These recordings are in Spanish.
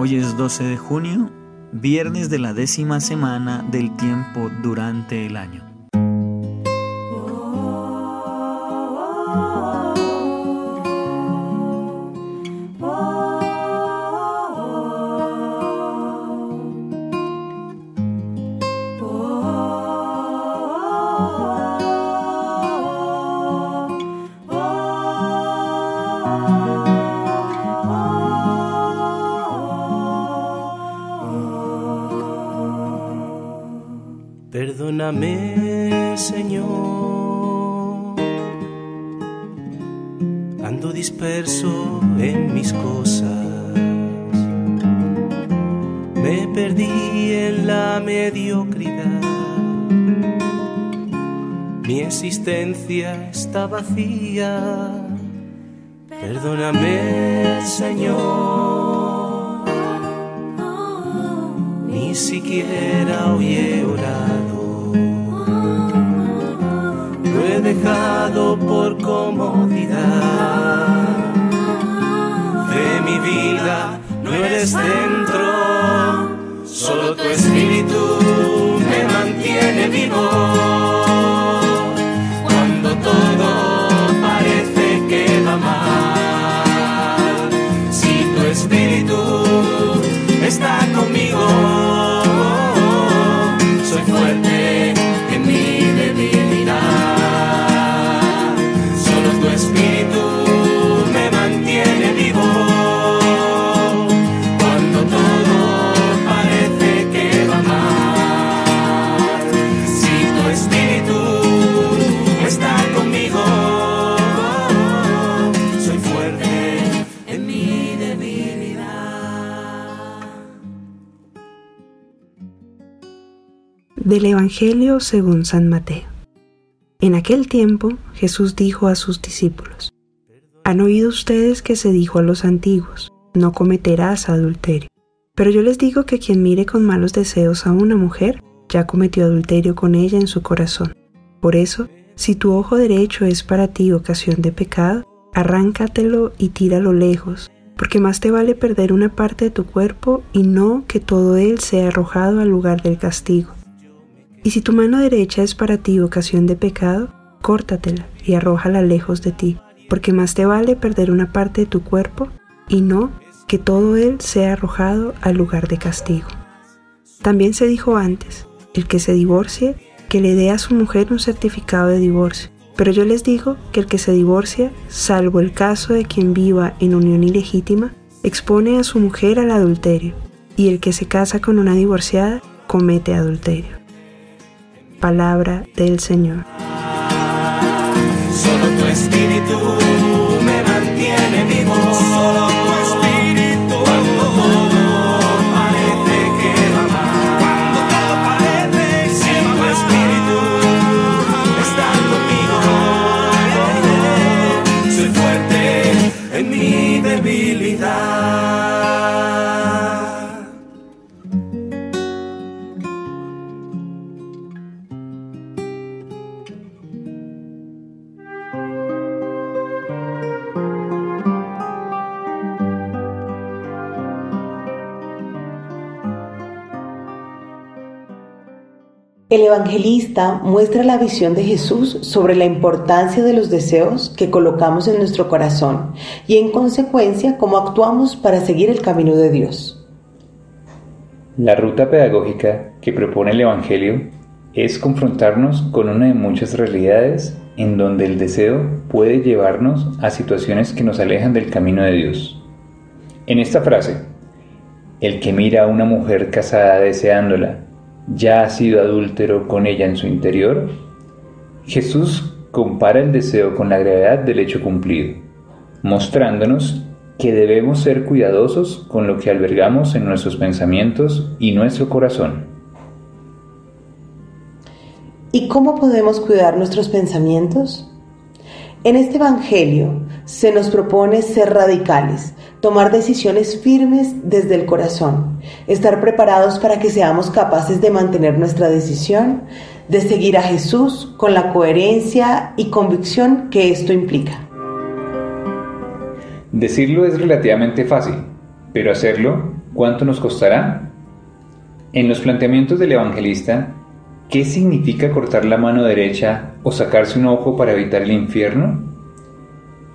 Hoy es 12 de junio, viernes de la décima semana del tiempo durante el año. En mis cosas. Me perdí en la mediocridad. Mi existencia está vacía. Perdóname, Señor. Ni siquiera hoy he orado. Lo he dejado por comodidad. Dentro. Solo tu espíritu me mantiene vivo. Del Evangelio según San Mateo. En aquel tiempo Jesús dijo a sus discípulos, Han oído ustedes que se dijo a los antiguos, no cometerás adulterio. Pero yo les digo que quien mire con malos deseos a una mujer, ya cometió adulterio con ella en su corazón. Por eso, si tu ojo derecho es para ti ocasión de pecado, arráncatelo y tíralo lejos, porque más te vale perder una parte de tu cuerpo y no que todo él sea arrojado al lugar del castigo. Y si tu mano derecha es para ti ocasión de pecado, córtatela y arrójala lejos de ti, porque más te vale perder una parte de tu cuerpo y no que todo él sea arrojado al lugar de castigo. También se dijo antes, el que se divorcie, que le dé a su mujer un certificado de divorcio. Pero yo les digo que el que se divorcia, salvo el caso de quien viva en unión ilegítima, expone a su mujer al adulterio, y el que se casa con una divorciada comete adulterio. Palabra del Señor. Solo tu espíritu me mantiene vivo. El evangelista muestra la visión de Jesús sobre la importancia de los deseos que colocamos en nuestro corazón y en consecuencia cómo actuamos para seguir el camino de Dios. La ruta pedagógica que propone el Evangelio es confrontarnos con una de muchas realidades en donde el deseo puede llevarnos a situaciones que nos alejan del camino de Dios. En esta frase, el que mira a una mujer casada deseándola, ya ha sido adúltero con ella en su interior, Jesús compara el deseo con la gravedad del hecho cumplido, mostrándonos que debemos ser cuidadosos con lo que albergamos en nuestros pensamientos y nuestro corazón. ¿Y cómo podemos cuidar nuestros pensamientos? En este Evangelio se nos propone ser radicales, tomar decisiones firmes desde el corazón, estar preparados para que seamos capaces de mantener nuestra decisión, de seguir a Jesús con la coherencia y convicción que esto implica. Decirlo es relativamente fácil, pero hacerlo ¿cuánto nos costará? En los planteamientos del evangelista, ¿qué significa cortar la mano derecha o sacarse un ojo para evitar el infierno?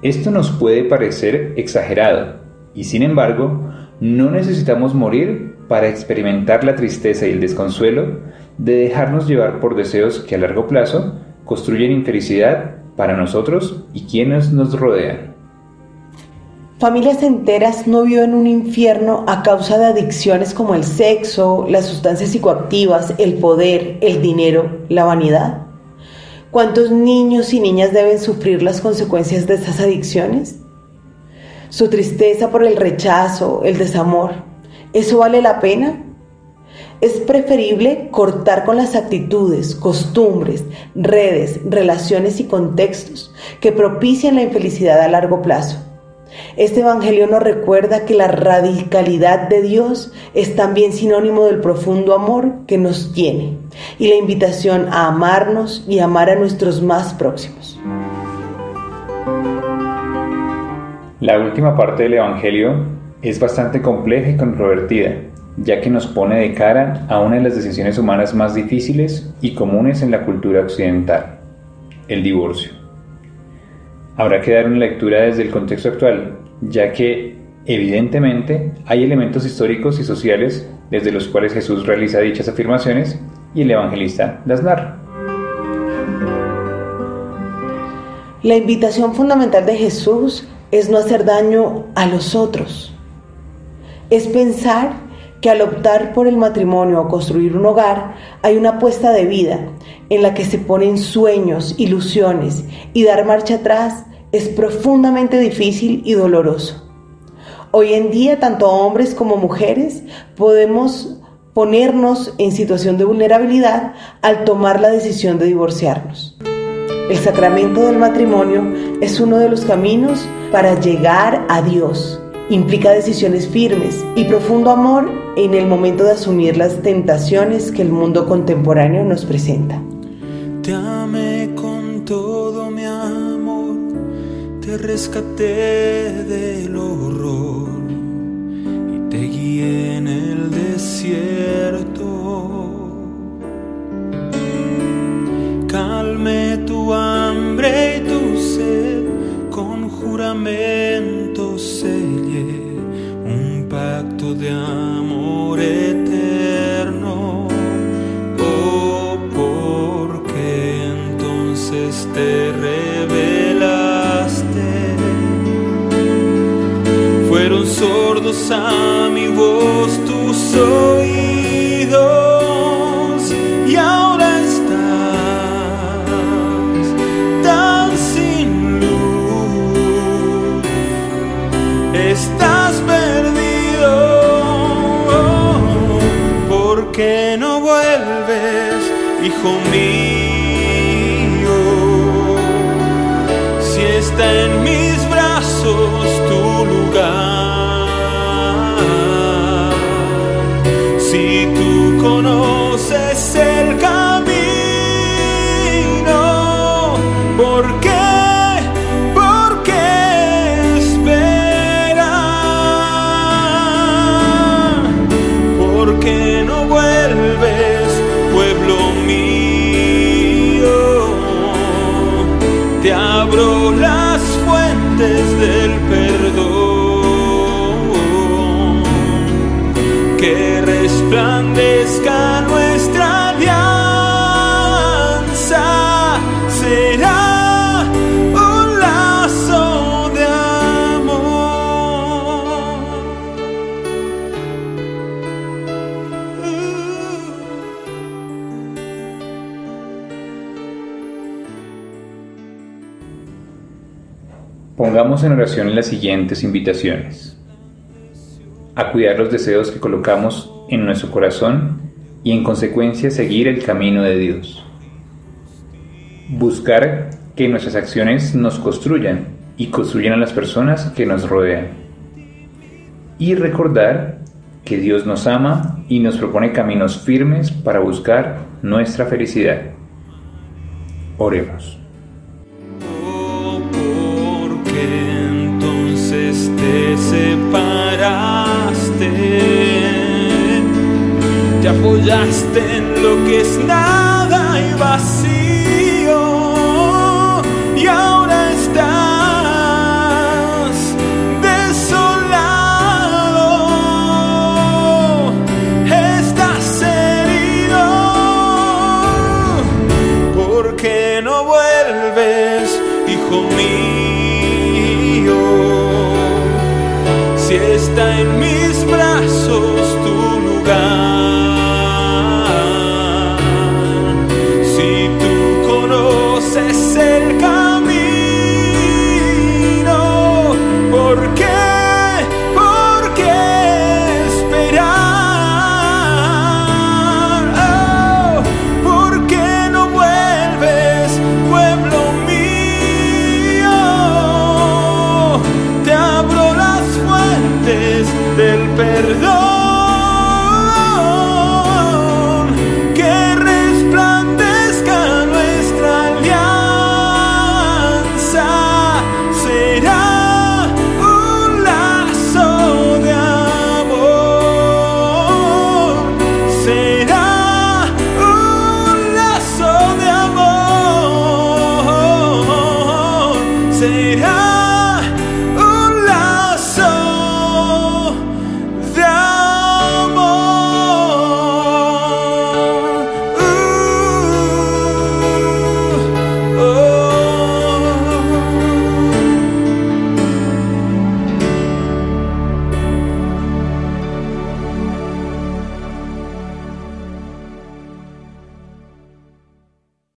Esto nos puede parecer exagerado, y sin embargo, no necesitamos morir para experimentar la tristeza y el desconsuelo de dejarnos llevar por deseos que a largo plazo construyen infelicidad para nosotros y quienes nos rodean. Familias enteras no viven un infierno a causa de adicciones como el sexo, las sustancias psicoactivas, el poder, el dinero, la vanidad. ¿Cuántos niños y niñas deben sufrir las consecuencias de estas adicciones? Su tristeza por el rechazo, el desamor, ¿eso vale la pena? Es preferible cortar con las actitudes, costumbres, redes, relaciones y contextos que propician la infelicidad a largo plazo. Este Evangelio nos recuerda que la radicalidad de Dios es también sinónimo del profundo amor que nos tiene y la invitación a amarnos y amar a nuestros más próximos. La última parte del Evangelio es bastante compleja y controvertida, ya que nos pone de cara a una de las decisiones humanas más difíciles y comunes en la cultura occidental, el divorcio. Habrá que dar una lectura desde el contexto actual, ya que evidentemente hay elementos históricos y sociales desde los cuales Jesús realiza dichas afirmaciones y el evangelista las narra. La invitación fundamental de Jesús es no hacer daño a los otros. Es pensar que al optar por el matrimonio o construir un hogar hay una apuesta de vida en la que se ponen sueños, ilusiones y dar marcha atrás es profundamente difícil y doloroso. Hoy en día, tanto hombres como mujeres podemos ponernos en situación de vulnerabilidad al tomar la decisión de divorciarnos. El sacramento del matrimonio es uno de los caminos para llegar a Dios. Implica decisiones firmes y profundo amor en el momento de asumir las tentaciones que el mundo contemporáneo nos presenta. Te amé con todo mi amor, te rescaté del horror y te guié en el desierto. Sellé un pacto de amor eterno. Oh, porque entonces te revelaste. Fueron sordos a mi voz tus oídos hijo? Si está en mis brazos tu lugar. Si tú conoces Te abro las fuentes del perdón, que resplandezca Pongamos en oración las siguientes invitaciones. A cuidar los deseos que colocamos en nuestro corazón y en consecuencia seguir el camino de Dios. Buscar que nuestras acciones nos construyan y construyan a las personas que nos rodean. Y recordar que Dios nos ama y nos propone caminos firmes para buscar nuestra felicidad. Oremos. Porque te separaste. Apoyaste en lo que es nada y vacío. Y ahora estás desolado, estás herido, ¿por qué no vuelves, hijo mío? Está en mis brazos